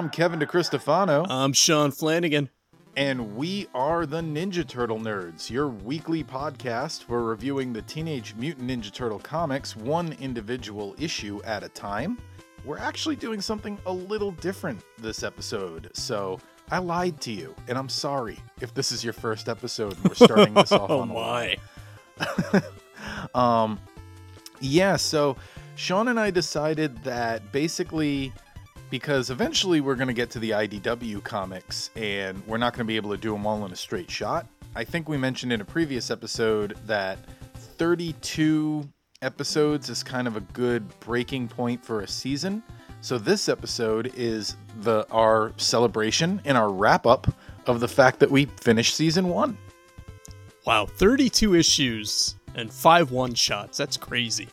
I'm Kevin DeCristofano. I'm Shawn Flanagan. And we are the Ninja Turtle Nerds, your weekly podcast. We're reviewing the Teenage Mutant Ninja Turtle comics one individual issue at a time. We're actually doing something a little different this episode. So I lied to you, and I'm sorry if this is your first episode and we're starting this off Oh on a lie. Um, yeah, so Shawn and I decided that basically because eventually we're going to get to the IDW comics and we're not going to be able to do them all in a straight shot. I think we mentioned in a previous episode that 32 episodes is kind of a good breaking point for a season. So this episode is the our celebration and our wrap up of the fact that we finished season 1. Wow, 32 issues and five one shots. That's crazy.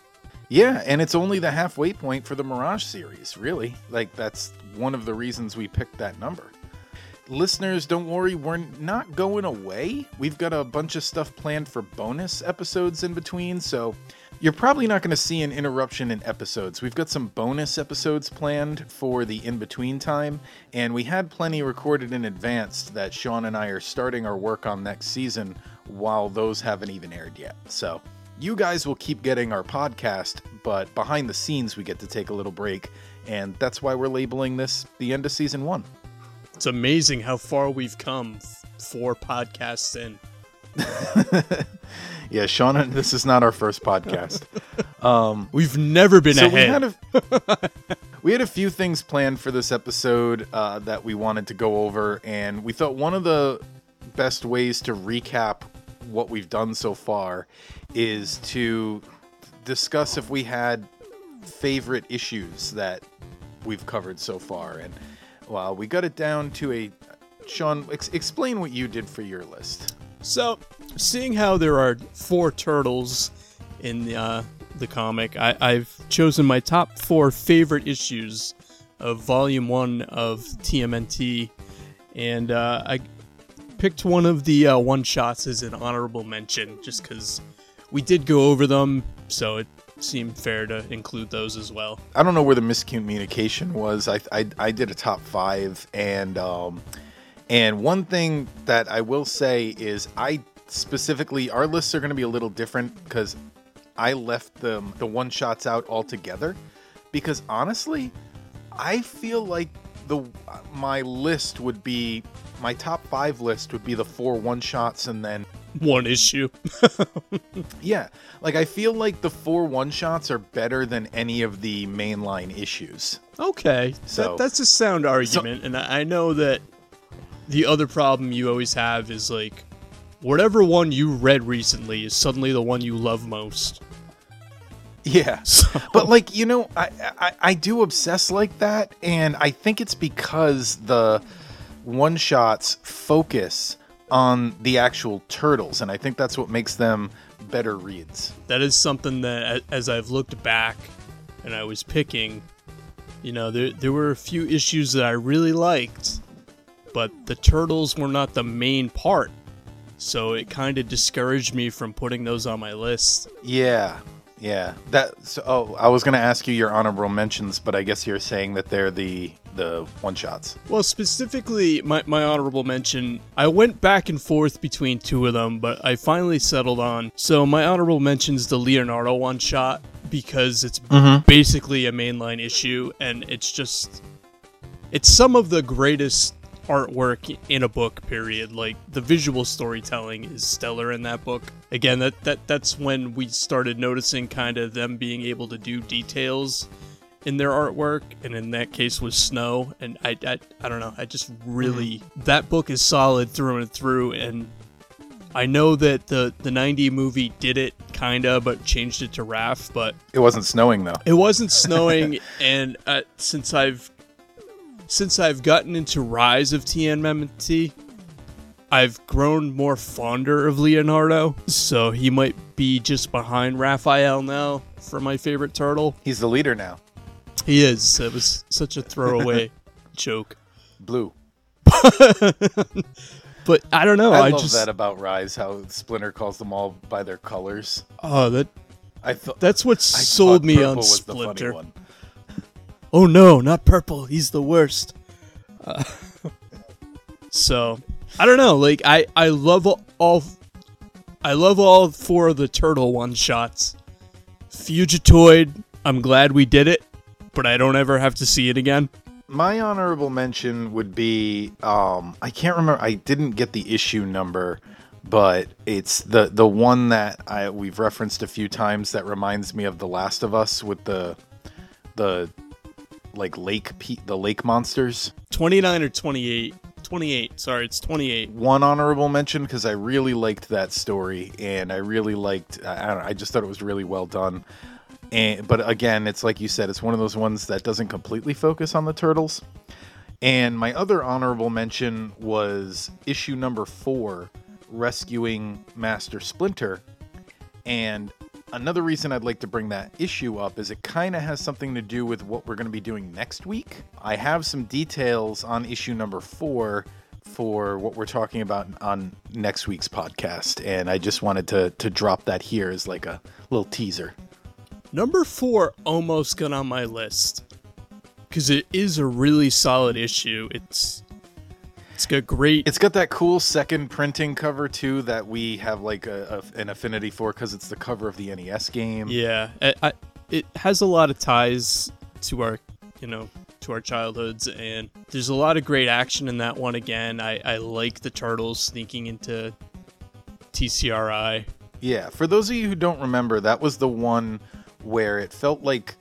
Yeah, and it's only the halfway point for the Mirage series, really. Like, that's one of the reasons we picked that number. Listeners, don't worry, we're not going away. We've got a bunch of stuff planned for bonus episodes in between, so you're probably not going to see an interruption in episodes. We've got some bonus episodes planned for the in between time, and we had plenty recorded in advance that Shawn and I are starting our work on next season while those haven't even aired yet. So, you guys will keep getting our podcast, but behind the scenes, we get to take a little break, and that's why we're labeling this the end of season one. It's amazing how far we've come four podcasts in. Yeah, Shawn, this is not our first podcast. Um, We've never been so we ahead. had a we had a few things planned for this episode uh, that we wanted to go over, and we thought one of the best ways to recap what we've done so far is to discuss if we had favorite issues that we've covered so far, and well, we got it down to a. Shawn, ex- explain what you did for your list. So, seeing how there are four turtles in the, uh, the comic, I, I've chosen my top four favorite issues of Volume 1 of TMNT, and uh, I picked one of the uh, one shots as an honorable mention just because we did go over them, so it seemed fair to include those as well. I don't know where the miscommunication was. I I, I did a top five, and um, and one thing that I will say is I specifically our lists are going to be a little different because I left the the one shots out altogether because honestly, I feel like the my list would be my top five list would be the four one shots and then One issue. yeah like I feel like the four one shots are better than any of the mainline issues. Okay, So- that, that's a sound argument, and I I know that the other problem you always have is like whatever one you read recently is suddenly the one you love most. Yeah. So, But like you know, I, I I do obsess like that, and I think it's because the one shots focus on the actual turtles, and I think that's what makes them better reads. that is something that, as I've looked back and I was picking, you know, there there were a few issues that I really liked, but the turtles were not the main part. So it kind of discouraged me from putting those on my list. Yeah, yeah. That. So, oh, I was gonna ask you your honorable mentions, but I guess you're saying that they're the the one shots. Well, specifically, my, my honorable mention, I went back and forth between two of them, but I finally settled on. So, my honorable mention's the Leonardo one shot because it's mm-hmm. basically a mainline issue and it's just. It's some of the greatest artwork in a book period like the visual storytelling is stellar in that book again that, that that's when we started noticing kind of them being able to do details in their artwork, and in that case was Snow. And I, I, I don't know. I just really that book is solid through and through. And I know that the the '90 movie did it kinda, but changed it to Raph. But It wasn't snowing though. it wasn't snowing, and uh, since I've since I've gotten into Rise of TMNT, I've grown more fonder of Leonardo. So he might be just behind Raphael now for my favorite turtle. He's the leader now. He is. It was such a throwaway joke. Blue. But I don't know. I, I, love just that about Rise. How Splinter calls them all by their colors. oh that I thought that's what I sold me on was the funny Splinter. One. Oh no, not purple. He's the worst. Uh, so I don't know. Like I I love all I love all four of the turtle one shots. Fugitoid, I'm glad we did it, but I don't ever have to see it again. My honorable mention would be um I can't remember I didn't get the issue number, but it's the the one that I we've referenced a few times that reminds me of The Last of Us with the the like lake pe- the lake monsters. 29 or 28. 28. Sorry, it's 28. One honorable mention because I really liked that story and I really liked I, I don't know, I just thought it was really well done. And but again, it's like you said, it's one of those ones that doesn't completely focus on the turtles. And my other honorable mention was issue number 4, rescuing Master Splinter. And another reason I'd like to bring that issue up is it kind of has something to do with what we're going to be doing next week. I have some details on issue number four for what we're talking about on next week's podcast, and I just wanted to to drop that here as like a little teaser. Number four almost got on my list because it is a really solid issue. It's it's got great. It's got that cool second printing cover too that we have like a, a an affinity for because it's the cover of the NES game. Yeah, I, I, it has a lot of ties to our, you know, to our childhoods, and there's a lot of great action in that one. Again, I, I like the turtles sneaking into TCRI. Yeah, for those of you who don't remember, that was the one where it felt like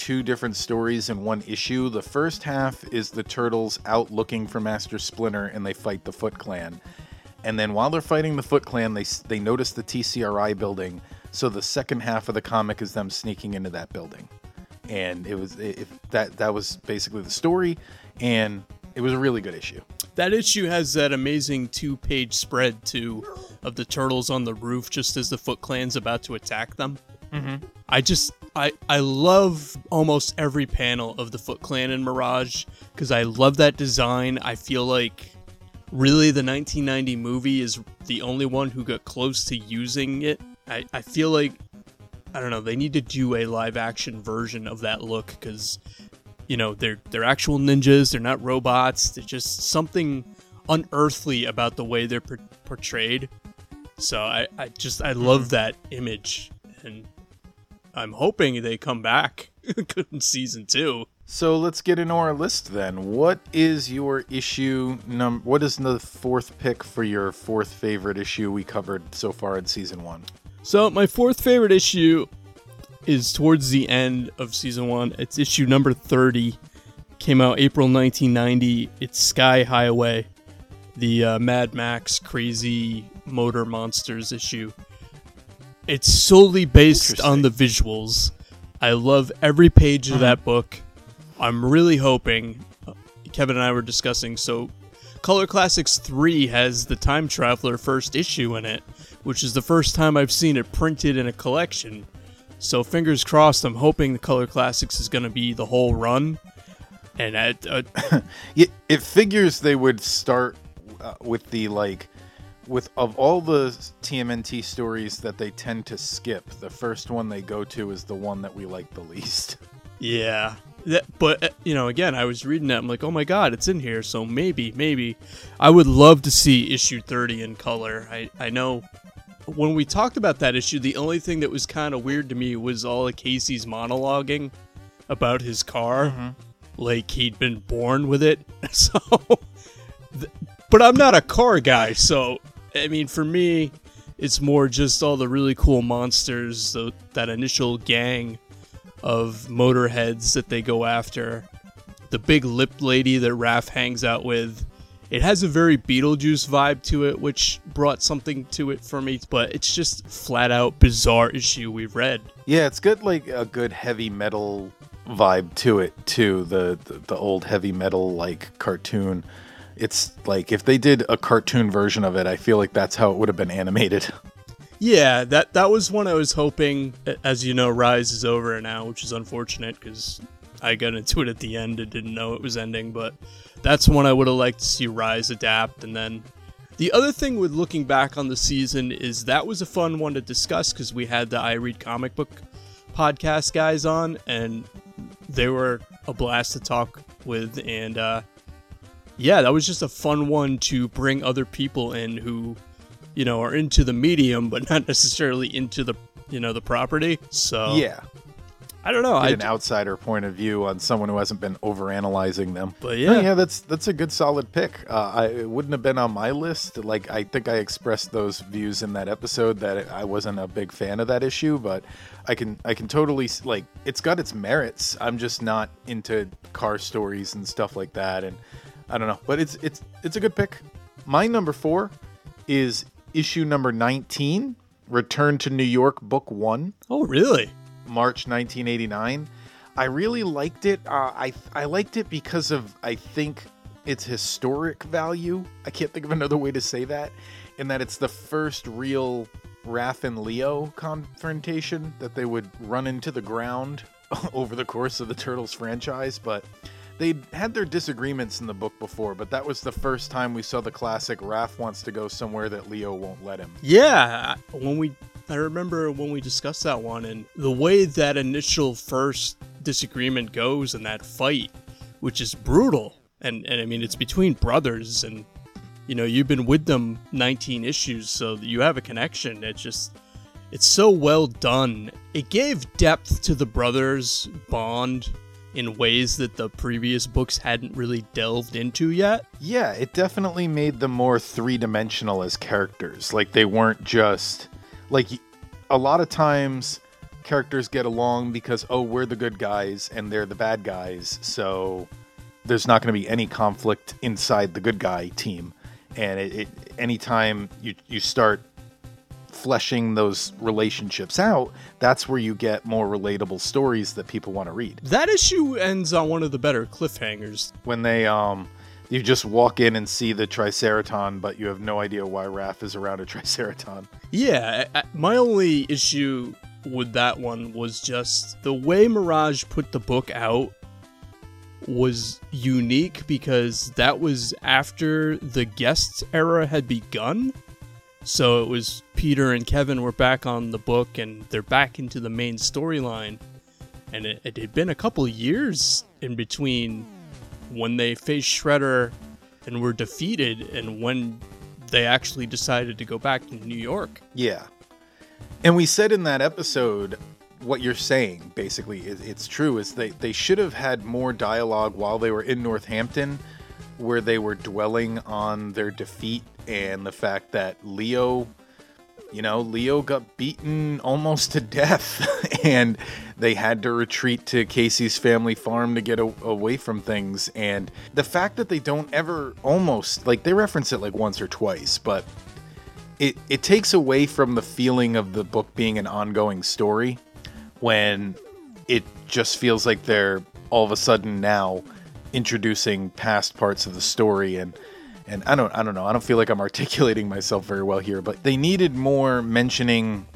two different stories in one issue. The first half is the turtles out looking for Master Splinter and they fight the Foot Clan. And then while they're fighting the Foot Clan, they they notice the TCRI building. So the second half of the comic is them sneaking into that building. And it was it, that that was basically the story and it was a really good issue. That issue has that amazing two-page spread too of the turtles on the roof just as the Foot Clan's about to attack them. Mm-hmm. I just I I love almost every panel of the Foot Clan in Mirage because I love that design. I feel like really the 1990 movie is the only one who got close to using it. I, I feel like I don't know they need to do a live action version of that look because you know they're they're actual ninjas. They're not robots. They're just something unearthly about the way they're por- portrayed. So I, I just I love that image and I'm hoping they come back in season two. So let's get into our list then. What is your issue num? What is the fourth pick for your fourth favorite issue we covered so far in season one? So my fourth favorite issue is towards the end of season one. It's issue number thirty. Came out April 1990. It's Sky Highway, the uh, Mad Max crazy motor monsters issue. It's solely based on the visuals. I love every page of that book. I'm really hoping. uh, Kevin and I were discussing. So, Color Classics 3 has the Time Traveler first issue in it, which is the first time I've seen it printed in a collection. So, fingers crossed, I'm hoping the Color Classics is going to be the whole run. And uh, it figures they would start uh, with the like with of all the TMNT stories that they tend to skip, the first one they go to is the one that we like the least. Yeah. That, but uh, you know, again, I was reading that. I'm like, oh my god, it's in here. So maybe, maybe, I would love to see issue 30 in color. I I know when we talked about that issue, the only thing that was kind of weird to me was all of Casey's monologuing about his car, like he'd been born with it. So, but I'm not a car guy, so I mean, for me, it's more just all the really cool monsters, the, that initial gang of motorheads that they go after. The big lip lady that Raph hangs out with. It has a very Beetlejuice vibe to it, which brought something to it for me, but it's just flat out bizarre issue we've read. Yeah, it's got like a good heavy metal vibe to it too. The the, the old heavy metal like cartoon. It's like if they did a cartoon version of it, I feel like that's how it would have been animated. Yeah, that that was one I was hoping. As you know, Rise is over now, which is unfortunate because I got into it at the end and didn't know it was ending. But that's one I would have liked to see Rise adapt. And then the other thing with looking back on the season is that was a fun one to discuss because we had the I Read Comic Book podcast guys on, and they were a blast to talk with. And uh, yeah, that was just a fun one to bring other people in who, you know, are into the medium but not necessarily into the you know the property. So Yeah. I don't know. Get I an outsider point of view on someone who hasn't been overanalyzing them. but Yeah, yeah, yeah, that's that's a good solid pick. Uh, I it wouldn't have been on my list. Like I think I expressed those views in that episode that I wasn't a big fan of that issue, but I can I can totally like it's got its merits. I'm just not into car stories and stuff like that, and I don't know. But it's it's it's a good pick. My number four is issue number 19, Return to New York, Book One. Oh really? March 1989. I really liked it. Uh, I I liked it because of I think its historic value. I can't think of another way to say that. In that it's the first real Raph and Leo confrontation that they would run into the ground over the course of the Turtles franchise, but they had their disagreements in the book before, but that was the first time we saw the classic Raph wants to go somewhere that Leo won't let him. Yeah, when we I remember when we discussed that one and the way that initial first disagreement goes in that fight, which is brutal. And and I mean it's between brothers and you know, you've been with them 19 issues, so you have a connection. It's just it's so well done. It gave depth to the brothers' bond in ways that the previous books hadn't really delved into yet. Yeah, it definitely made them more three dimensional as characters. Like they weren't just like a lot of times characters get along because oh we're the good guys and they're the bad guys, so there's not going to be any conflict inside the good guy team. And it, it anytime you you start fleshing those relationships out, that's where you get more relatable stories that people want to read. That issue ends on one of the better cliffhangers. when they um you just walk in and see the triceraton but you have no idea why Raph is around a triceraton Yeah, my only issue with that one was just the way Mirage put the book out was unique because that was after the guest era had begun. So it was Peter and Kevin were back on the book and they're back into the main storyline. And it, it had been a couple years in between when they faced Shredder and were defeated and when they actually decided to go back to New York. yeah and we said in that episode what you're saying basically is it's true is they they should have had more dialogue while they were in Northampton where they were dwelling on their defeat and the fact that Leo you know, Leo got beaten almost to death, and they had to retreat to Casey's family farm to get a- away from things. And the fact that they don't ever almost like they reference it like once or twice, but it it takes away from the feeling of the book being an ongoing story when it just feels like they're all of a sudden now introducing past parts of the story and and I don't I don't know I don't feel like I'm articulating myself very well here but they needed more mentioning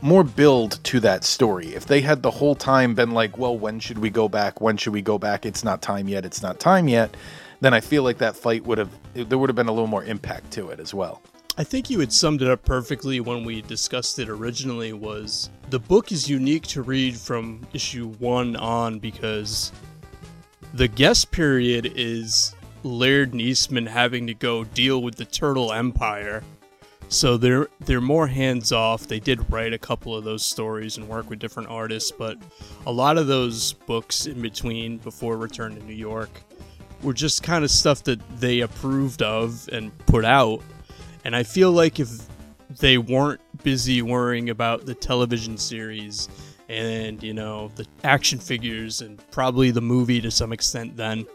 more build to that story. If they had the whole time been like well when should we go back? When should we go back? It's not time yet. It's not time yet. Then I feel like that fight would have there would have been a little more impact to it as well. I think you had summed it up perfectly when we discussed it originally was the book is unique to read from issue 1 on because the guest period is Laird and having to go deal with the Turtle Empire. So they're they're more hands off. They did write a couple of those stories and work with different artists, but a lot of those books in between before Return to New York were just kind of stuff that they approved of and put out. And I feel like if they weren't busy worrying about the television series and, you know, the action figures and probably the movie to some extent then,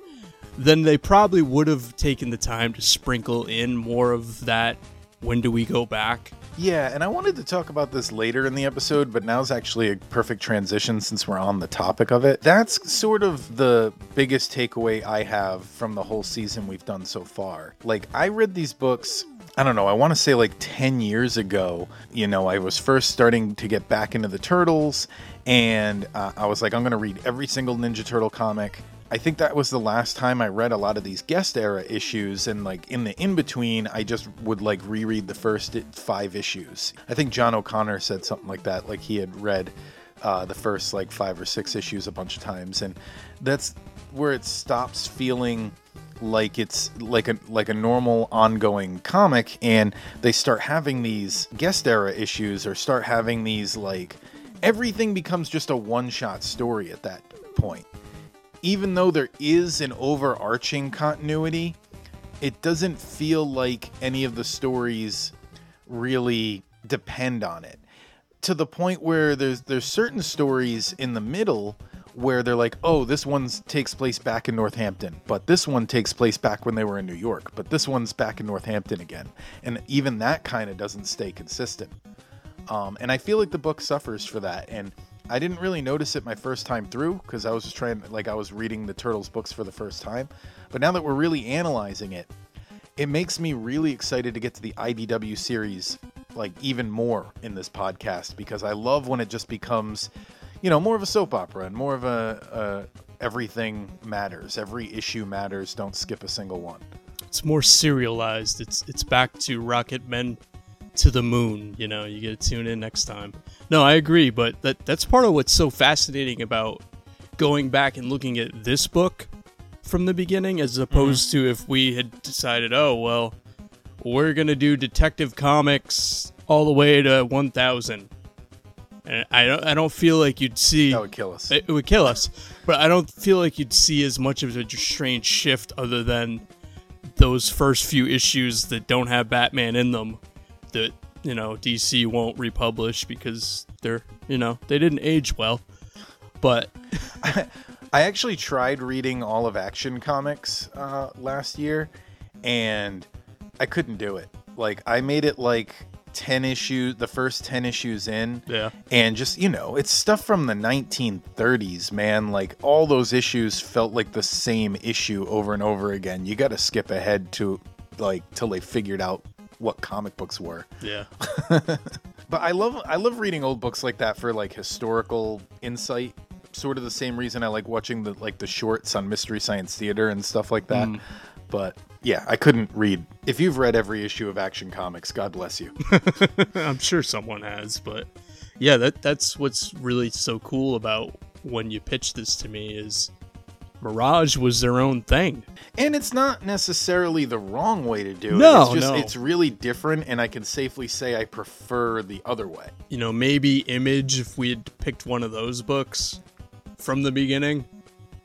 then they probably would have taken the time to sprinkle in more of that when do we go back? Yeah, and I wanted to talk about this later in the episode, but now's actually a perfect transition since we're on the topic of it. That's sort of the biggest takeaway I have from the whole season we've done so far. Like, I read these books. I don't know, I want to say like 10 years ago. You know, I was first starting to get back into the Turtles, and uh, I was like, I'm going to read every single Ninja Turtle comic. I think that was the last time I read a lot of these guest era issues, and like in the in between, I just would like reread the first five issues. I think John O'Connor said something like that, like he had read uh, the first like five or six issues a bunch of times, and that's where it stops feeling like it's like a like a normal ongoing comic and they start having these guest era issues or start having these like everything becomes just a one-shot story at that point. Even though there is an overarching continuity, it doesn't feel like any of the stories really depend on it. To the point where there's there's certain stories in the middle where they're like, oh, this one takes place back in Northampton, but this one takes place back when they were in New York, but this one's back in Northampton again. And even that kind of doesn't stay consistent. Um, and I feel like the book suffers for that. And I didn't really notice it my first time through because I was just trying, like, I was reading the Turtles books for the first time. But now that we're really analyzing it, it makes me really excited to get to the IDW series, like, even more in this podcast because I love when it just becomes you know, more of a soap opera and more of a, a everything matters. Every issue matters. Don't skip a single one. It's more serialized. It's it's back to Rocket Men to the moon. You know, you get to tune in next time. No, I agree, but that that's part of what's so fascinating about going back and looking at this book from the beginning, as opposed mm-hmm. to if we had decided, oh well, we're gonna do Detective Comics all the way to 1000 and I don't, I don't feel like you'd see that would kill us. It, it would kill us, but I don't feel like you'd see as much of a strange shift other than those first few issues that don't have Batman in them that you know DC won't republish because they're you know they didn't age well. But I actually tried reading all of Action Comics uh, last year, and I couldn't do it. Like I made it like 10 issues, the first 10 issues in. Yeah. And just, you know, it's stuff from the 1930s, man. Like all those issues felt like the same issue over and over again. You got to skip ahead to like till they figured out what comic books were. Yeah. but I love I love reading old books like that for like historical insight. Sort of the same reason I like watching the like the shorts on Mystery Science Theater and stuff like that. Mm. But yeah, I couldn't read. If you've read every issue of Action Comics, God bless you. I'm sure someone has, but yeah, that that's what's really so cool about when you pitch this to me is Mirage was their own thing. And it's not necessarily the wrong way to do no, it. It's just no. it's really different and I can safely say I prefer the other way. You know, maybe Image if we had picked one of those books from the beginning,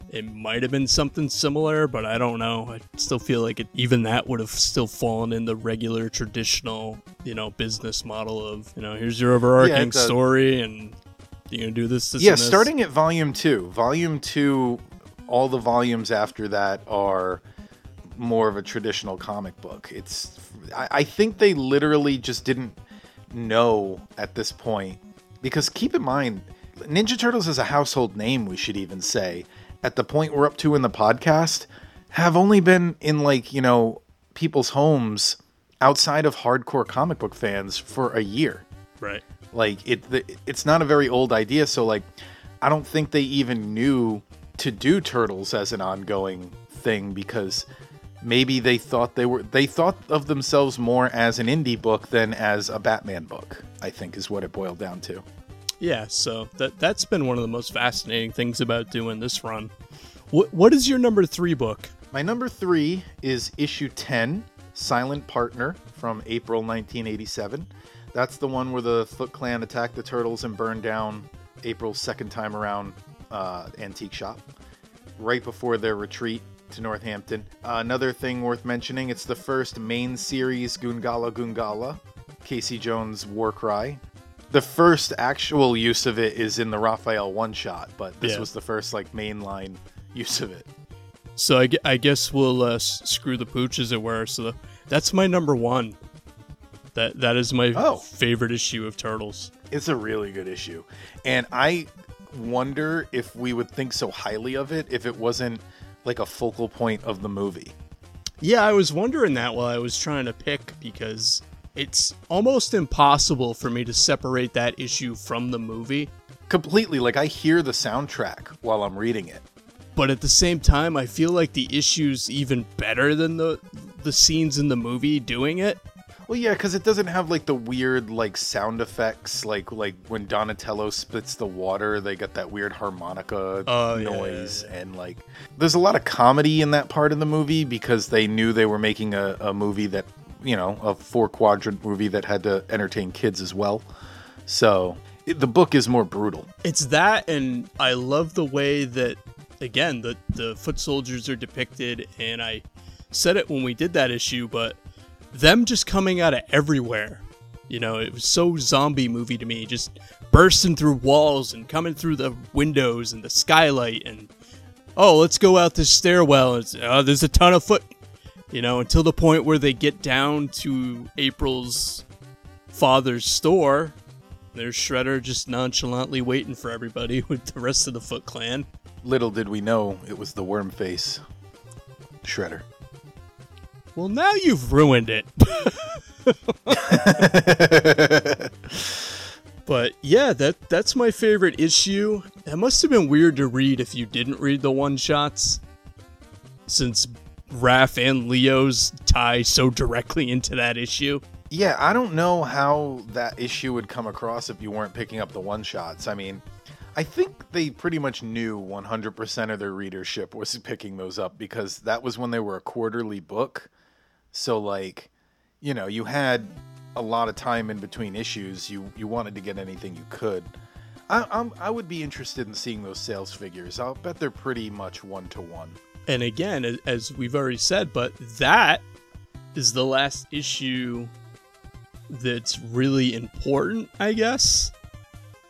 it might have been something similar, but I don't know. I still feel like it, even that would have still fallen in the regular traditional, you know, business model of, you know, here's your overarching yeah, story and you're to do this, this Yeah, this. starting at volume two. Volume two, all the volumes after that are more of a traditional comic book. It's, I, I think they literally just didn't know at this point. Because keep in mind, Ninja Turtles is a household name, we should even say at the point we're up to in the podcast have only been in like, you know, people's homes outside of hardcore comic book fans for a year. Right. Like it it's not a very old idea, so like I don't think they even knew to do Turtles as an ongoing thing because maybe they thought they were they thought of themselves more as an indie book than as a Batman book. I think is what it boiled down to. Yeah, so that that's been one of the most fascinating things about doing this run. What what is your number three book? My number three is issue ten, Silent Partner from April 1987. That's the one where the Foot Clan attacked the turtles and burned down April's second time around uh, antique shop, right before their retreat to Northampton. Uh, another thing worth mentioning: it's the first main series Goongala Goongala, Casey Jones' War Cry, the first actual use of it is in the Raphael one shot, but this yeah. was the first like mainline use of it. So I, I guess we'll uh, screw the pooch, as it were. So the, that's my number one. That that is my oh. favorite issue of Turtles. It's a really good issue, and I wonder if we would think so highly of it if it wasn't like a focal point of the movie. Yeah, I was wondering that while I was trying to pick because it's almost impossible for me to separate that issue from the movie. Completely. Like, I hear the soundtrack while I'm reading it. But at the same time, I feel like the issue's even better than the the scenes in the movie doing it. Well, yeah, because it doesn't have like the weird like sound effects, like like when Donatello spits the water, they got that weird harmonica Oh, yeah, noise, yeah, and like there's a lot of comedy in that part of the movie because they knew they were making a, a movie that you know a four quadrant movie that had to entertain kids as well. So it, the book is more brutal. It's that, and I love the way that, again, the the foot soldiers are depicted. And I said it when we did that issue, but them just coming out of everywhere. You know, it was so zombie movie to me, just bursting through walls and coming through the windows and the skylight, and oh, let's go out this stairwell. Oh, there's a ton of foot. You know, until the point where they get down to April's father's store, there's Shredder just nonchalantly waiting for everybody with the rest of the Foot Clan. Little did we know it was the worm face shredder. Well, now you've ruined it. but yeah, that that's my favorite issue. That must have been weird to read if you didn't read the one shots, since Raph and Leo's tie so directly into that issue. Yeah, I don't know how that issue would come across if you weren't picking up the one shots. I mean, I think they pretty much knew 100% of their readership was picking those up because that was when they were a quarterly book. So, like, you know, you had a lot of time in between issues. You you wanted to get anything you could. I, I'm, I would be interested in seeing those sales figures. I'll bet they're pretty much one to one. And again, as we've already said, but that is the last issue that's really important, I guess,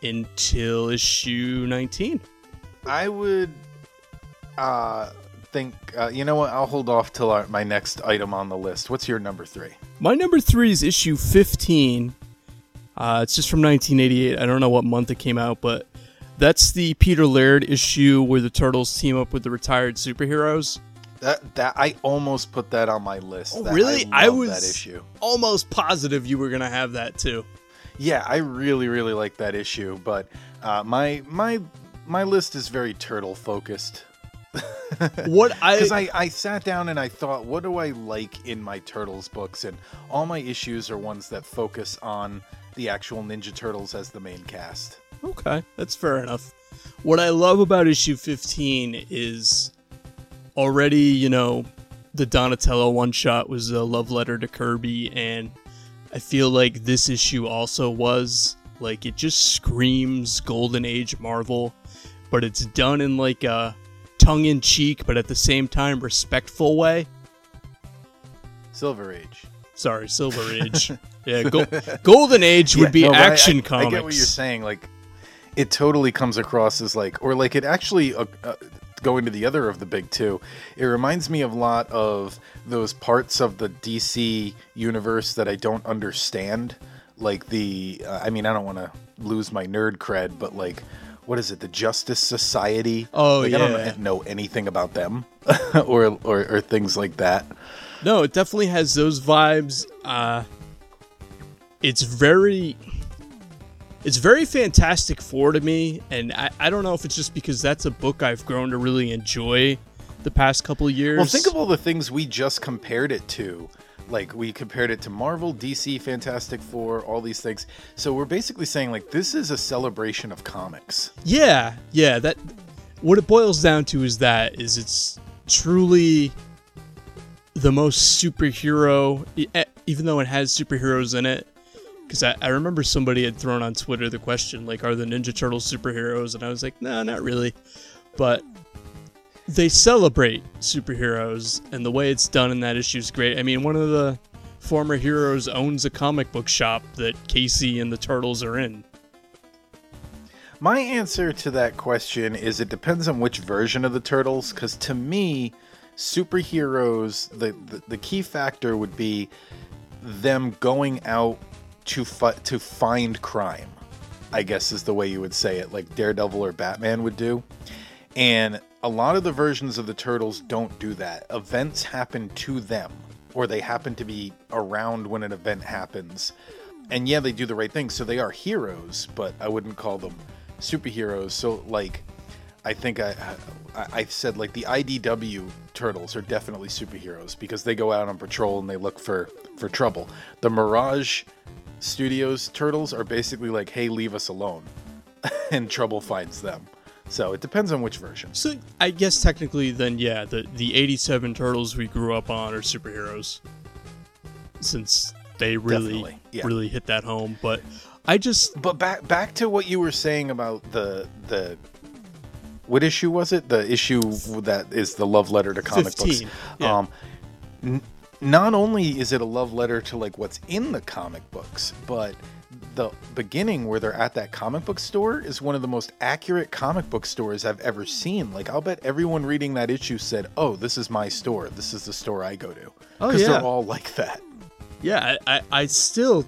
until issue 19. I would uh think uh, you know what I'll hold off till our, my next item on the list. What's your number 3? My number three is issue 15. Uh, it's just from 1988. I don't know what month it came out, but that's the Peter Laird issue where the Turtles team up with the retired superheroes. That that I almost put that on my list. Oh, really? I, I was- that issue. Almost positive you were going to have that too. Yeah, I really really like that issue, but uh, my my my list is very turtle focused. What I, Because I, I sat down and I thought, what do I like in my Turtles books? And all my issues are ones that focus on the actual Ninja Turtles as the main cast. Okay, that's fair enough. What I love about issue 15 is already, you know, the Donatello one shot was a love letter to Kirby, and I feel like this issue also was. Like, it just screams Golden Age Marvel, but it's done in like a tongue in cheek, but at the same time respectful way. Silver Age. Sorry, Silver Age. yeah, Go- Golden Age would Yeah, be no, but I- action I, comics. I get what you're saying. Like, it totally comes across as like, or like it actually uh, uh, going to the other of the big two. It reminds me of a lot of those parts of the DC universe that I don't understand. Like the, uh, I mean, I don't want to lose my nerd cred, but like. What is it? The Justice Society. Oh, like, I yeah. don't know anything about them, or, or or things like that. No, it definitely has those vibes. Uh, it's very, it's very Fantastic Four to me, and I, I don't know if it's just because that's a book I've grown to really enjoy the past couple of years. Well, think of all the things we just compared it to. Like we compared it to Marvel, DC, Fantastic Four, all these things. So we're basically saying like this is a celebration of comics. yeah, yeah. That what it boils down to is that is it's truly the most superhero, even though it has superheroes in it. Because I, I remember somebody had thrown on Twitter the question, like, are the Ninja Turtles superheroes? And I was like, no, not really. But they celebrate superheroes, and the way it's done in that issue is great. I mean, one of the former heroes owns a comic book shop that Casey and the Turtles are in. My answer to that question is it depends on which version of the turtles. Because to me, superheroes, the, the the key factor would be them going out to fi- to find crime. I guess is the way you would say it, like Daredevil or Batman would do. And a lot of the versions of the turtles don't do that. Events happen to them, or they happen to be around when an event happens. And yeah, they do the right thing, so they are heroes, but I wouldn't call them superheroes. So, like, I think I, I I said like the IDW turtles are definitely superheroes because they go out on patrol and they look for for trouble. The Mirage Studios turtles are basically like, "Hey, leave us alone," and trouble finds them. So it depends on which version. So I guess technically, then yeah, the the '87 turtles we grew up on are superheroes, since they really Definitely, yeah. really hit that home. But I just But back back to what you were saying about the the what issue was it? The issue that is the love letter to comic 15, books. yeah. Um, n- not only is it a love letter to like what's in the comic books, but the beginning where they're at that comic book store is one of the most accurate comic book stores I've ever seen. Like I'll bet everyone reading that issue said, "Oh, this is my store. This is the store I go to." Oh, Because yeah. they're all like that. yeah, I, I I still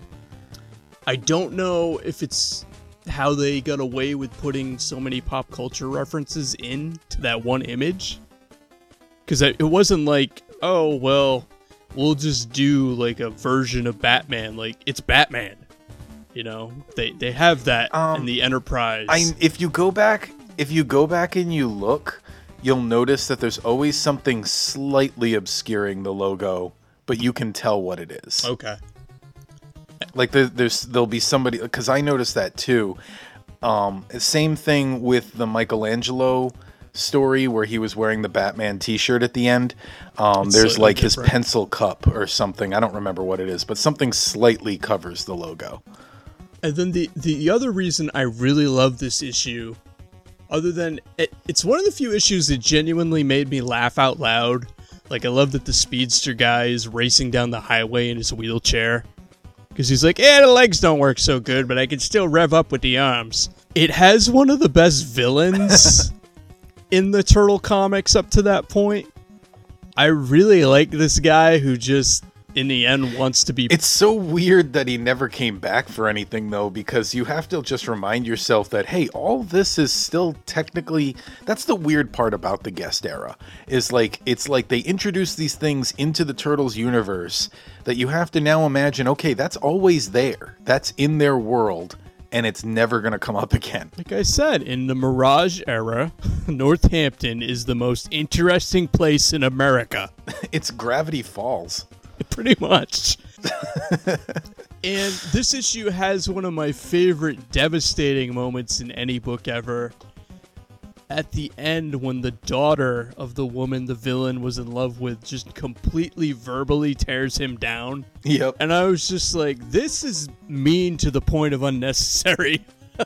I don't know if it's how they got away with putting so many pop culture references into that one image. Because it wasn't like, oh well, we'll just do like a version of Batman. Like it's Batman. You know, they they have that in Um, the Enterprise. I if you go back if you go back and you look, you'll notice that there's always something slightly obscuring the logo, but you can tell what it is. okay. Like there, there's there'll be somebody because I noticed that too. Um, same thing with the Michelangelo story where he was wearing the Batman T-shirt at the end. Um, there's like his different. pencil cup or something. I don't remember what it is, but something slightly covers the logo. And then the the other reason I really love this issue, other than it, it's one of the few issues that genuinely made me laugh out loud. Like I love that the speedster guy is racing down the highway in his wheelchair because he's like, "Yeah, the legs don't work so good, but I can still rev up with the arms." It has one of the best villains in the Turtle comics up to that point. I really like this guy who just in the end wants to be It's so weird that he never came back for anything though, because you have to just remind yourself that hey, all this is still technically that's the weird part about the guest era. Is like it's like they introduce these things into the Turtles universe that you have to now imagine, okay, that's always there. That's in their world and it's never gonna come up again. Like I said, in the Mirage era, Northampton is the most interesting place in America. It's Gravity Falls. Pretty much. and this issue has one of my favorite devastating moments in any book ever. At the end, when the daughter of the woman the villain was in love with just completely verbally tears him down. Yep. And I was just like, this is mean to the point of unnecessary.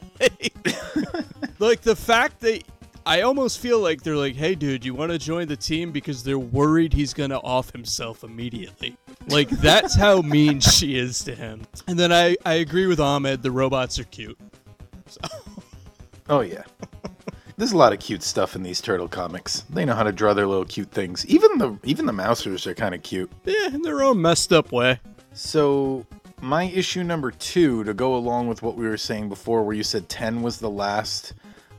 like the fact that I almost feel like they're like, hey, dude, you want to join the team because they're worried he's going to off himself immediately. Like, that's how mean she is to him. And then I, I agree with Ahmed, the robots are cute. Oh yeah. There's a lot of cute stuff in these turtle comics. They know how to draw their little cute things. Even the even the mousers are kind of cute. Yeah, in their own messed up way. So my issue number two to go along with what we were saying before, where you said ten was the last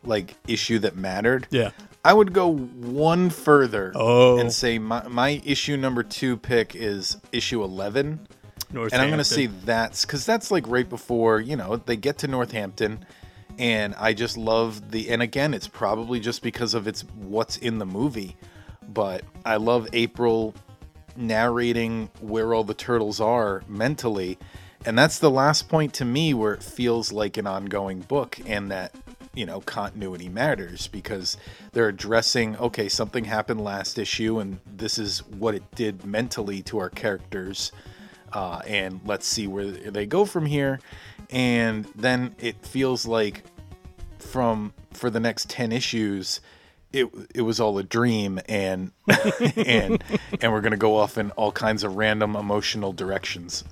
like issue that mattered. Yeah. I would go one further Oh. and say my, my issue number two pick is issue eleven. And I'm going to say that's because that's like right before, you know, they get to Northampton. And I just love the, and again, it's probably just because of its what's in the movie. But I love April narrating where all the turtles are mentally. And that's the last point to me where it feels like an ongoing book and that, you know, continuity matters because they're addressing, okay, something happened last issue and this is what it did mentally to our characters uh, and let's see where they go from here. And then it feels like from for the next ten issues, it it was all a dream, and and and we're gonna go off in all kinds of random emotional directions.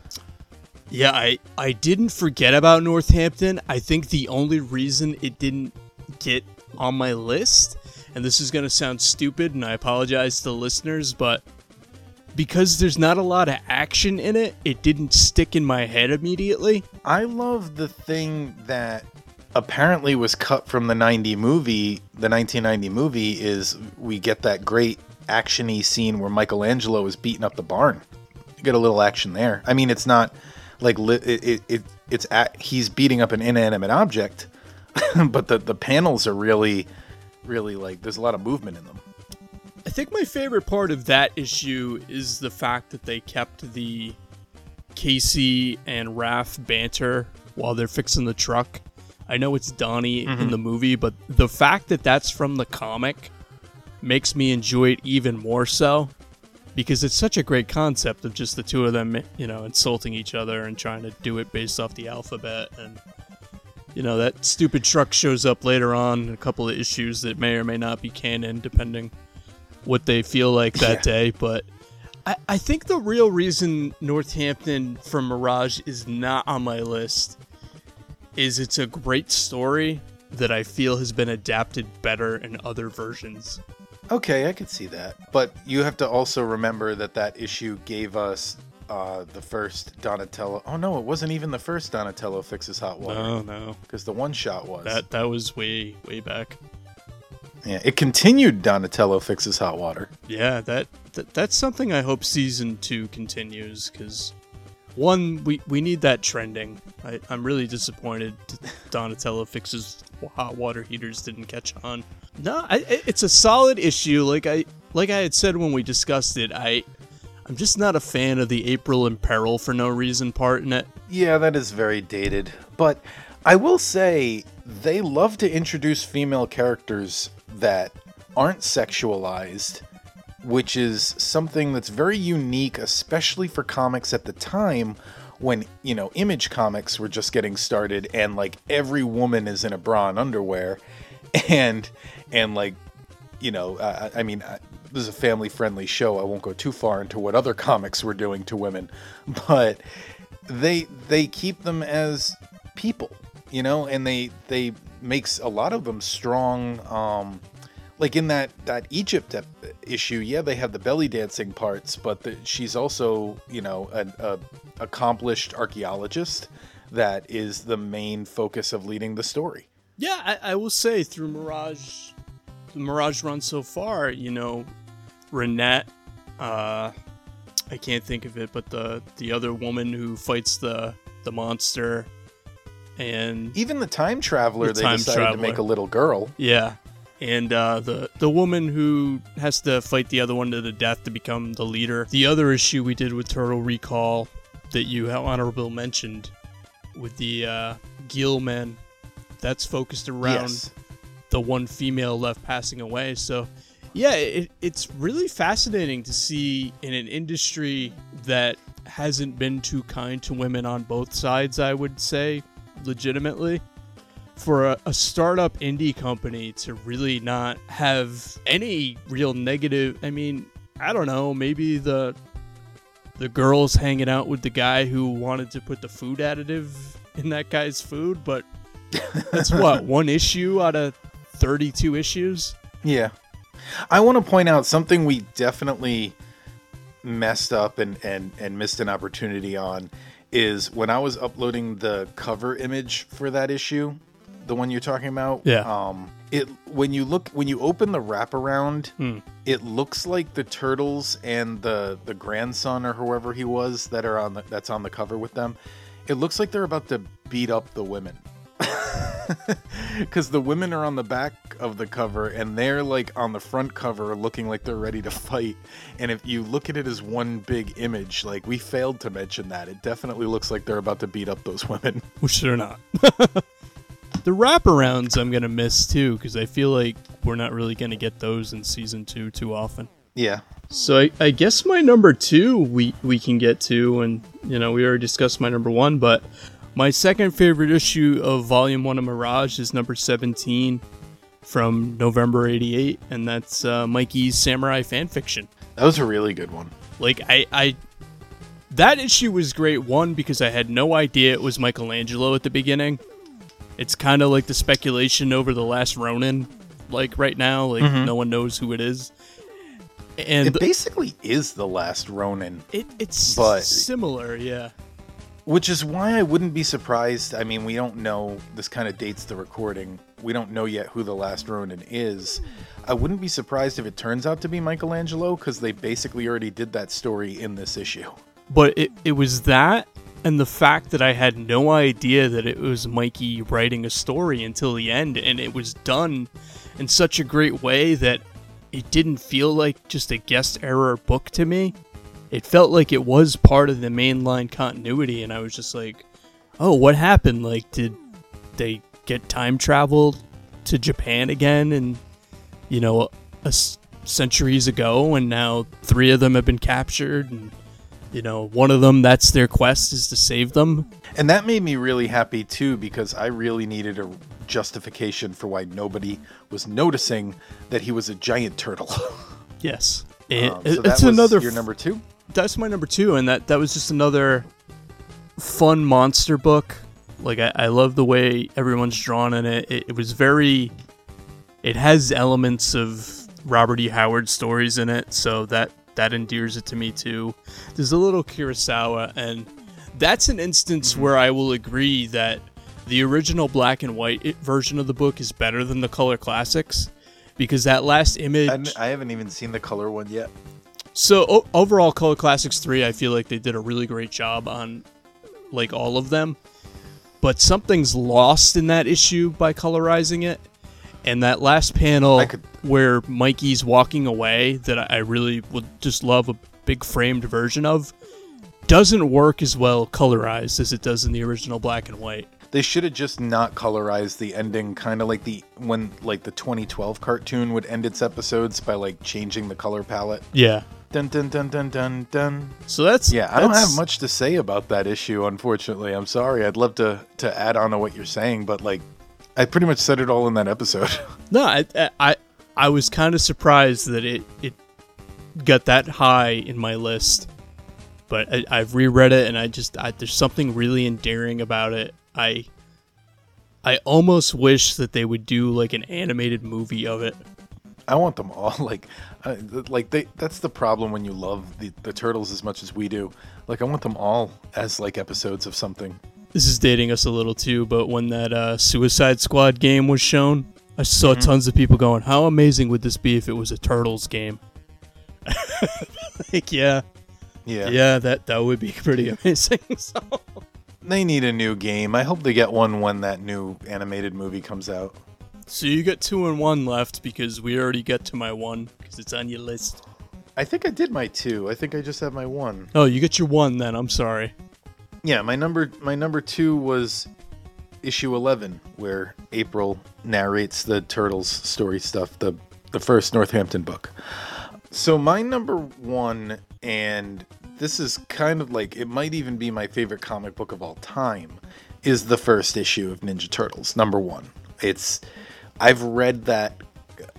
Yeah, I I didn't forget about Northampton. I think the only reason it didn't get on my list, and this is going to sound stupid and I apologize to the listeners, but because there's not a lot of action in it, it didn't stick in my head immediately. I love the thing that apparently was cut from the 90 movie, the 1990 movie is we get that great actiony scene where Michelangelo is beating up the barn. You get a little action there. I mean, it's not like li- it, it, it it's at, he's beating up an inanimate object, but the the panels are really really like there's a lot of movement in them. I think my favorite part of that issue is the fact that they kept the Casey and Raph banter while they're fixing the truck. I know it's Donnie mm-hmm. in the movie, but the fact that that's from the comic makes me enjoy it even more so because it's such a great concept of just the two of them, you know, insulting each other and trying to do it based off the alphabet and you know, that stupid truck shows up later on a couple of issues that may or may not be canon depending what they feel like that yeah. day, but I, I think the real reason Northampton from Mirage is not on my list is it's a great story that I feel has been adapted better in other versions. Okay, I could see that. But you have to also remember that that issue gave us uh, the first Donatello. Oh no, it wasn't even the first Donatello fixes hot water. No, no, because the one shot was that. That was way, way back. Yeah, it continued Donatello fixes hot water. Yeah, that, that that's something I hope season two continues because one, we we need that trending. I, I'm really disappointed Donatello fixes hot water heaters didn't catch on. No, I, it's a solid issue. Like I like I had said when we discussed it, I I'm just not a fan of the April in peril for no reason part in it. Yeah, that is very dated. But I will say they love to introduce female characters that aren't sexualized, which is something that's very unique, especially for comics at the time when, you know, image comics were just getting started and like every woman is in a bra and underwear. And and like you know uh, i mean this is a family friendly show. I won't go too far into what other comics were doing to women. But they they keep them as people you know? And they they makes a lot of them strong um like in that that egypt issue yeah they have the belly dancing parts but the, she's also you know an a accomplished archaeologist that is the main focus of leading the story. Yeah, I, I will say through Mirage, the Mirage run so far, you know, Renet, uh, I can't think of it, but the the other woman who fights the the monster, and even the time traveler, the they time decided traveler. to make a little girl. Yeah, and uh, the the woman who has to fight the other one to the death to become the leader. The other issue we did with Turtle Recall that you honorable mentioned with the uh, Gill men that's focused around yes. The one female left passing away. So, yeah, it, it's really fascinating to see in an industry that hasn't been too kind to women on both sides, I would say, legitimately. For a, a startup indie company to really not have any real negative, I mean, I don't know, maybe the the girls hanging out with the guy who wanted to put the food additive in that guy's food, but that's what one issue out of 32 issues. Yeah, I want to point out something we definitely messed up and and and missed an opportunity on is when I was uploading the cover image for that issue, the one you're talking about. Yeah. Um, it when you look when you open the wraparound, hmm. it looks like the turtles and the the grandson or whoever he was that are on the, that's on the cover with them. It looks like they're about to beat up the women because the women are on the back of the cover and they're like on the front cover looking like they're ready to fight. And if you look at it as one big image like we failed to mention that. It definitely looks like they're about to beat up those women. Which they're not. The wraparounds i'm gonna miss too because i feel like we're not really gonna get those in season two too often. Yeah. So I, I guess my number two we we can get to and you know we already discussed my number one but my second favorite issue of Volume 1 of Mirage is number 17 from November 88, and that's uh, Mikey's Samurai fanfiction. That was a really good one. Like, I, I. That issue was great, one, because I had no idea it was Michelangelo at the beginning. It's kind of like the speculation over the last Ronin, like right now, like mm-hmm. no one knows who it is. And it basically is the last Ronin. It, it's but similar, yeah. Which is why I wouldn't be surprised. I mean, we don't know. This kind of dates the recording. We don't know yet who the last Ronin is. I wouldn't be surprised if it turns out to be Michelangelo because they basically already did that story in this issue. But it, it was that and the fact that I had no idea that it was Mikey writing a story until the end, and it was done in such a great way that it didn't feel like just a guest error book to me. It felt like it was part of the mainline continuity, and I was just like, "Oh, what happened? Like, did they get time traveled to Japan again? And you know, a, a s- centuries ago, and now three of them have been captured, and you know, one of them that's their quest is to save them. And that made me really happy too because I really needed a justification for why nobody was noticing that he was a giant turtle. Yes, Um, so it's another your number two. That's my number two, and that that was just another fun monster book. Like I, I love the way everyone's drawn in it. it. It was very. It has elements of Robert E. Howard stories in it, so that that endears it to me too. There's a little Kurosawa, and that's an instance mm-hmm. where I will agree that the original black and white version of the book is better than the color classics, because that last image. And I haven't even seen the color one yet. So o- overall, Color Classics three, I feel like they did a really great job on like all of them, but something's lost in that issue by colorizing it. And that last panel could- where Mikey's walking away, that I I really would just love a big framed version of, doesn't work as well colorized as it does in the original black and white. They should have just not colorized the ending, kind of like the when like the 2012 cartoon would end its episodes by like changing the color palette. Yeah. Dun dun dun dun dun dun. So that's Yeah, I don't have much to say about that issue, unfortunately. I'm sorry. I'd love to to add on to what you're saying, but like, I pretty much said it all in that episode. No, I I, I was kind of surprised that it it got that high in my list, but I, I've reread it and I just I, there's something really endearing about it. I I almost wish that they would do like an animated movie of it. I want them all like, uh, like they. That's the problem when you love the the turtles as much as we do. Like, I want them all as like episodes of something. This is dating us a little too, but when that uh, Suicide Squad game was shown, I saw Mm-hmm. tons of people going, "How amazing would this be if it was a Turtles game?" like, yeah, Yeah. yeah, that that would be pretty amazing. so. They need a new game. I hope they get one when that new animated movie comes out. So you got two and one left because we already got to my one because it's on your list. I think I did my two. I think I just have my one. Oh, you get your one then. I'm sorry. Yeah, my number my number two was issue eleven, where April narrates the turtles story stuff, the the first Northampton book. So my number one, and this is kind of like it might even be my favorite comic book of all time, is the first issue of Ninja Turtles. Number one. It's I've read that.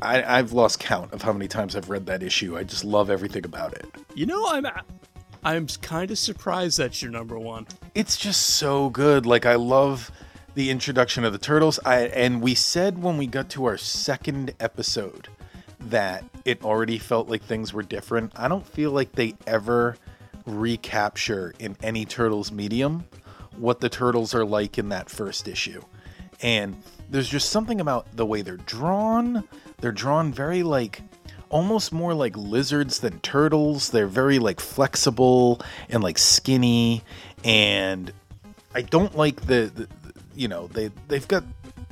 I, I've lost count of how many times I've read that issue. I just love everything about it. You know, I'm I'm kind of surprised that's your number one. it's just so good. Like I love the introduction of the turtles. I and we said when we got to our second episode that it already felt like things were different. I don't feel like they ever recapture in any turtles medium what the turtles are like in that first issue. And there's just something about the way they're drawn. They're drawn very like almost more like lizards than turtles. They're very like flexible and like skinny and I don't like the, the you know, they they've got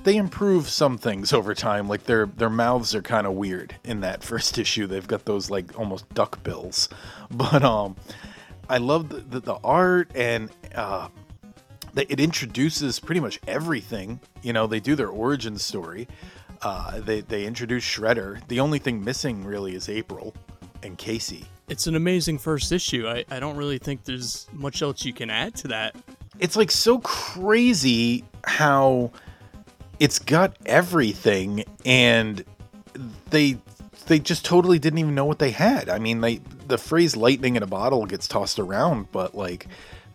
they improve some things over time. Like their their mouths are kind of weird in that first issue. They've got those like almost duck bills. But um I love the, the, the art and uh it introduces pretty much everything. You know, they do their origin story. Uh, they they introduce Shredder. The only thing missing really is April and Casey. It's an amazing first issue. I, I don't really think there's much else you can add to that. It's like so crazy how it's got everything and they they just totally didn't even know what they had. I mean, they the phrase lightning in a bottle gets tossed around, but like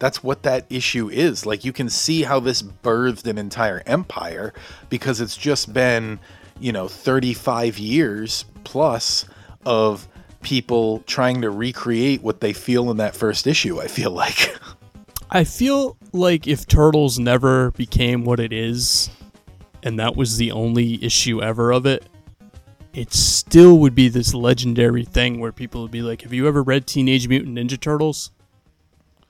that's what that issue is. Like you can see how this birthed an entire empire because it's just been, you know, 35 years plus of people trying to recreate what they feel in that first issue, I feel like. I feel like if Turtles never became what it is, and that was the only issue ever of it, it still would be this legendary thing where people would be like, "Have you ever read Teenage Mutant Ninja Turtles?"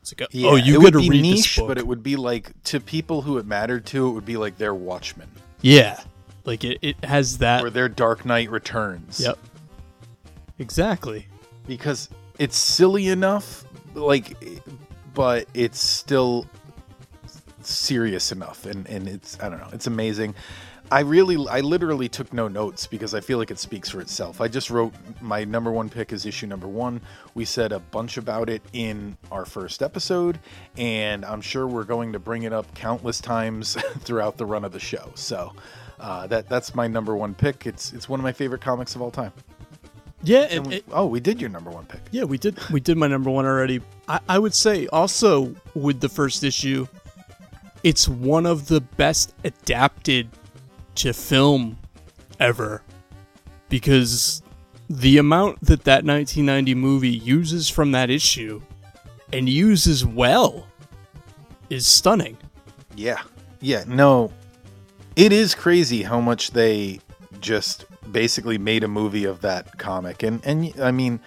It's like, oh, Yeah, oh, you it would be read niche, but it would be like to people who it mattered to, it would be like their Watchmen yeah, like it, it has that. or their Dark Knight Returns. Yep. Exactly. because it's silly enough, like, but it's still serious enough, and and it's I don't know, it's amazing. I really, I literally took no notes because I feel like it speaks for itself. I just wrote my number one pick is issue number one. We said a bunch about it in our first episode, and I'm sure we're going to bring it up countless times throughout the run of the show. So uh, that that's my number one pick. It's it's one of my favorite comics of all time. Yeah, And and, we- it- oh, we did your number one pick. yeah, we did we did my number one already. I, I would say also with the first issue, it's one of the best adapted to film ever because the amount that that 1990 movie uses from that issue and uses well is stunning. Yeah. Yeah, no. It is crazy how much they just basically made a movie of that comic. And and I mean,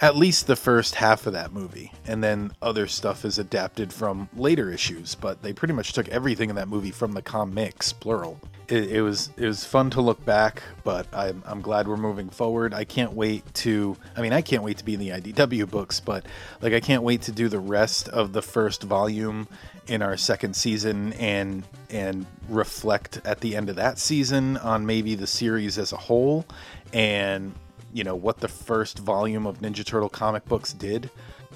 at least the first half of that movie. And then other stuff is adapted from later issues, but they pretty much took everything in that movie from the comics, plural. It, it was it was fun to look back, but I'm, I'm glad we're moving forward. I can't wait to. I mean, I can't wait to be in the IDW books, but like I can't wait to do the rest of the first volume in our second season and and reflect at the end of that season on maybe the series as a whole and you know what the first volume of Ninja Turtle comic books did.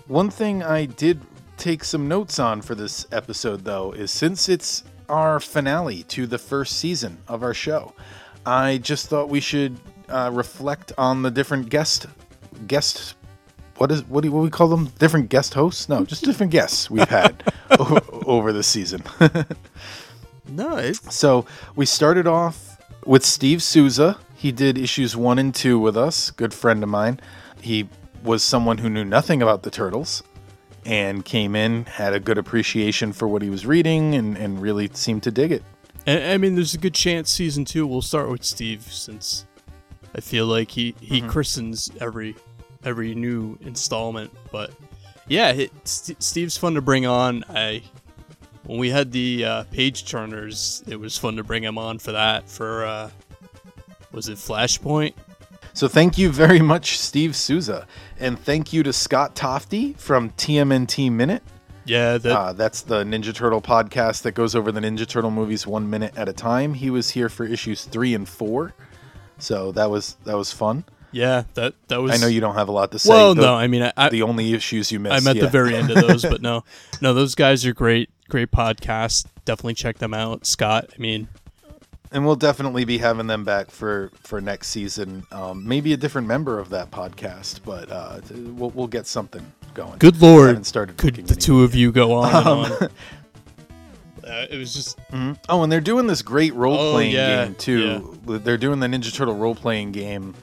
One thing I did take some notes on for this episode though is since it's our finale to the first season of our show, I just thought we should uh, reflect on the different guest guest what is what do what do we call them different guest hosts no just different guests we've had o- over the season No, it's so we started off with Steve Souza. He did issues one and two with us. Good friend of mine. He was someone who knew nothing about the turtles and came in, had a good appreciation for what he was reading, and, and really seemed to dig it. I, I mean, there's a good chance season two will start with Steve since I feel like he he christens every every new installment. But yeah, it, St- Steve's fun to bring on. I when we had the uh, page turners, it was fun to bring him on for that. For uh, was it Flashpoint? So thank you very much, Steve Souza. And thank you to Scott Tofty from TMNT Minute. Yeah, that Uh, that's the Ninja Turtle podcast that goes over the Ninja Turtle movies one minute at a time. He was here for issues three and four. So that was that was fun. yeah that that was. I know you don't have a lot to say. Well, The- no, I mean, I, I, the only issues you missed. I'm at yeah. the very end of those, but no, no, those guys are great, great podcast. Definitely check them out, Scott. I mean, and we'll definitely be having them back for for next season. Um, maybe a different member of that podcast, but uh, we'll we'll get something going. good lord, haven't started could the any- two of you go on and Um, on? Uh, it was just Mhm. Oh, and they're doing this great role playing Oh, yeah, game too. They're doing the Ninja Turtle role playing game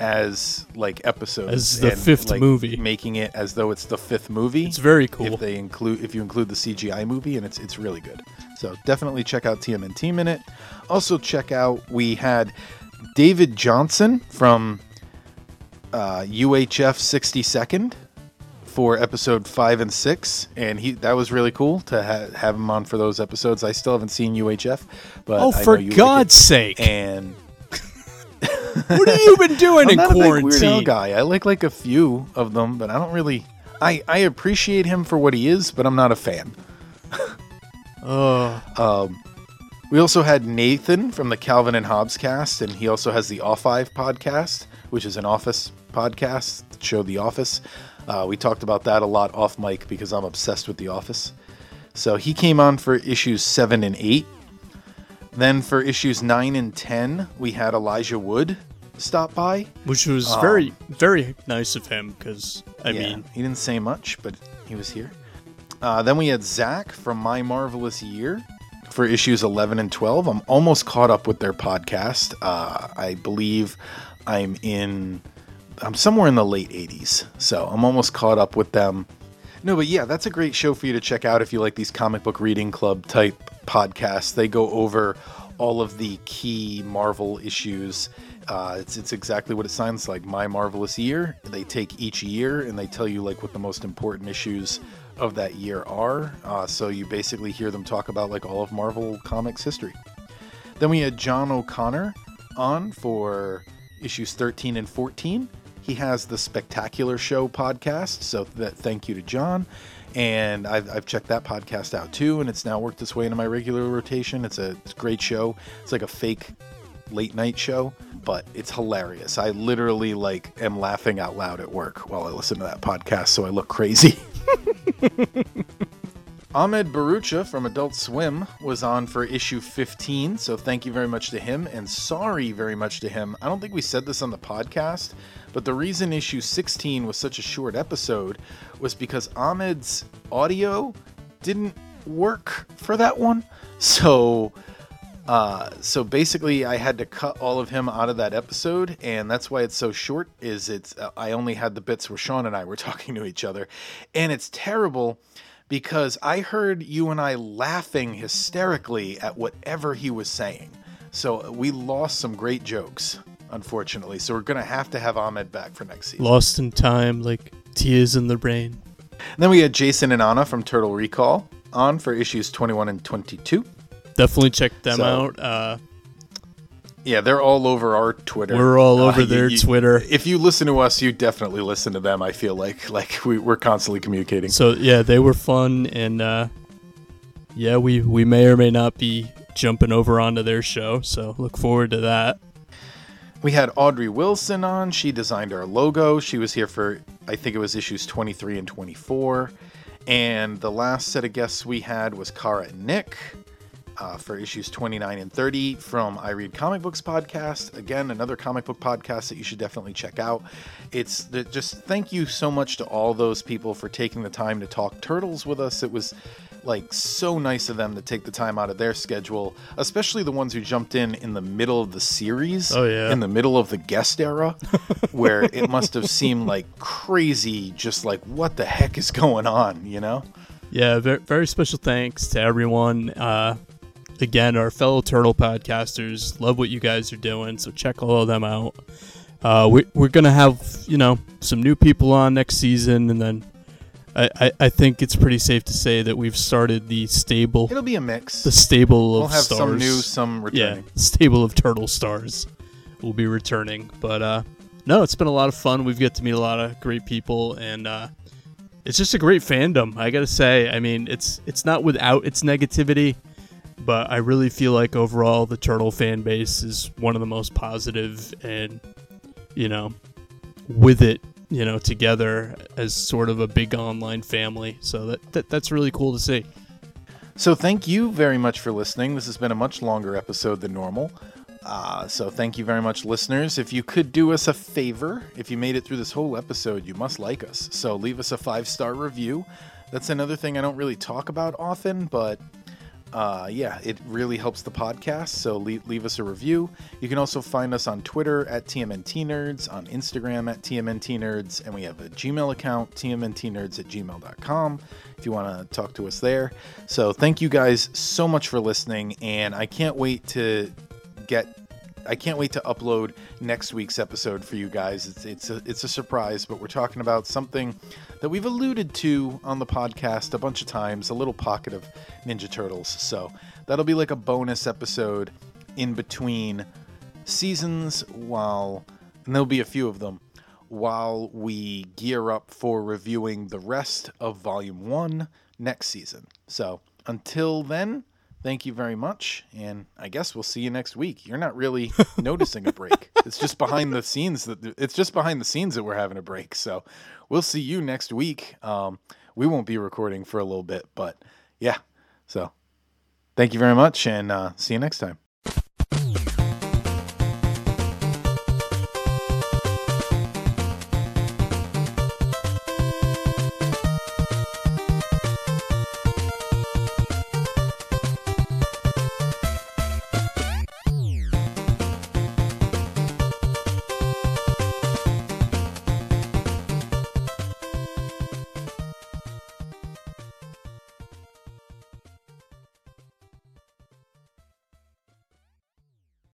as like episodes As the and, fifth like, movie. making it as though it's the fifth movie. it's very cool. if they include if you include the CGI movie, and it's it's really good. So definitely check out TMNT Minute. Also check out we had David Johnson from uh, UHF 62nd for episode five and six, and he that was really cool to ha- have him on for those episodes. I still haven't seen UHF, but oh, I know for like God's it. sake! And what have you been doing I'm in not a big quarantine? guy. I like like a few of them, but I don't really. I I appreciate him for what he is, but I'm not a fan. Oh, We also had Nathan from the Calvin and Hobbes cast, and he also has the Off Five podcast, which is an office podcast show The Office. Uh, we talked about that a lot off mic because I'm obsessed with The Office. So he came on for issues seven and eight. Then for issues nine and ten, we had Elijah Wood stop by. which was very, very nice of him because I Yeah, mean, he didn't say much, but he was here. Uh, then we had Zach from My Marvelous Year for issues 11 and 12. I'm almost caught up with their podcast. Uh, I believe I'm in, I'm somewhere in the late 80s. So I'm almost caught up with them. No, but yeah, that's a great show for you to check out if you like these comic book reading club type podcasts. They go over all of the key Marvel issues. Uh, it's it's exactly what it sounds like. My Marvelous Year. They take each year and they tell you like what the most important issues of that year are. Uh, so you basically hear them talk about like all of Marvel Comics history. Then we had John O'Connor on for issues 13 and 14. He has the Spectacular Show podcast. So thank you to John. And I've, I've checked that podcast out too, and it's now worked its way into my regular rotation. It's a, it's a great show. It's like a fake late night show, but it's hilarious. I literally like am laughing out loud at work while I listen to that podcast, so I look crazy. Ahmed Barucha from Adult Swim was on for issue 15, so thank you very much to him, and sorry very much to him. I don't think we said this on the podcast, but the reason issue 16 was such a short episode was because Ahmed's audio didn't work for that one. So uh, so basically, I had to cut all of him out of that episode, and that's why it's so short. Is it's uh, I only had the bits where Shawn and I were talking to each other, and it's terrible because I heard you and I laughing hysterically at whatever he was saying. So we lost some great jokes, unfortunately. So we're gonna have to have Ahmed back for next season. Lost in time, like tears in the brain. And then we had Jason and Anna from Turtle Recall on for issues 21 and 22. Definitely check them So- out. Uh, Yeah, they're all over our Twitter. we're all Uh, over you- their you- Twitter. If you listen to us, you definitely listen to them. I feel like like we, we're constantly communicating. So yeah, they were fun, and uh, yeah, we we may or may not be jumping over onto their show. So look forward to that. We had Audrey Wilson on. She designed our logo. She was here for I think it was issues 23 and 24. And the last set of guests we had was Kara and Nick uh, for issues 29 and 30 from I Read Comic Books podcast. Again, another comic book podcast that you should definitely check out. It's the, just thank you so much to all those people for taking the time to talk turtles with us. It was like so nice of them to take the time out of their schedule, especially the ones who jumped in in the middle of the series. Oh, yeah. in the middle of the guest era, where it must have seemed like crazy. Just like what the heck is going on, you know? Yeah, very, very special thanks to everyone. Uh, again, our fellow turtle podcasters love what you guys are doing, so check all of them out. Uh, we, we're gonna have you know some new people on next season, and then I, I, I think it's pretty safe to say that we've started the stable It'll be a mix. the stable of We'll have stars. some new, some yeah, returning. stable of turtle stars will be returning. But uh, no, it's been a lot of fun. We've got to meet a lot of great people, and uh, it's just a great fandom. I gotta say, I mean, it's it's not without its negativity, but I really feel like overall the turtle fan base is one of the most positive, and you know, with it. You know, together as sort of a big online family, so that, that that's really cool to see. So thank you very much for listening. This has been a much longer episode than normal. Uh, so thank you very much, listeners. If you could do us a favor, if you made it through this whole episode, you must like us. So leave us a five star review. That's another thing I don't really talk about often, but uh, yeah, it really helps the podcast. So leave, leave us a review. You can also find us on Twitter at TMNT Nerds, on Instagram at TMNT Nerds, and we have a Gmail account, TMNTNerds at gmail.com, if you want to talk to us there. So thank you guys so much for listening, and I can't wait to get. I can't wait to upload next week's episode for you guys. It's it's a, it's a surprise, but we're talking about something that we've alluded to on the podcast a bunch of times, a little pocket of Ninja Turtles. So that'll be like a bonus episode in between seasons while and there'll be a few of them while we gear up for reviewing the rest of volume 1 next season. So, until then, thank you very much and I guess we'll see you next week. You're not really noticing a break. It's just behind the scenes that it's just behind the scenes that we're having a break. So, we'll see you next week. Um, we won't be recording for a little bit, but yeah. So, thank you very much and uh, see you next time.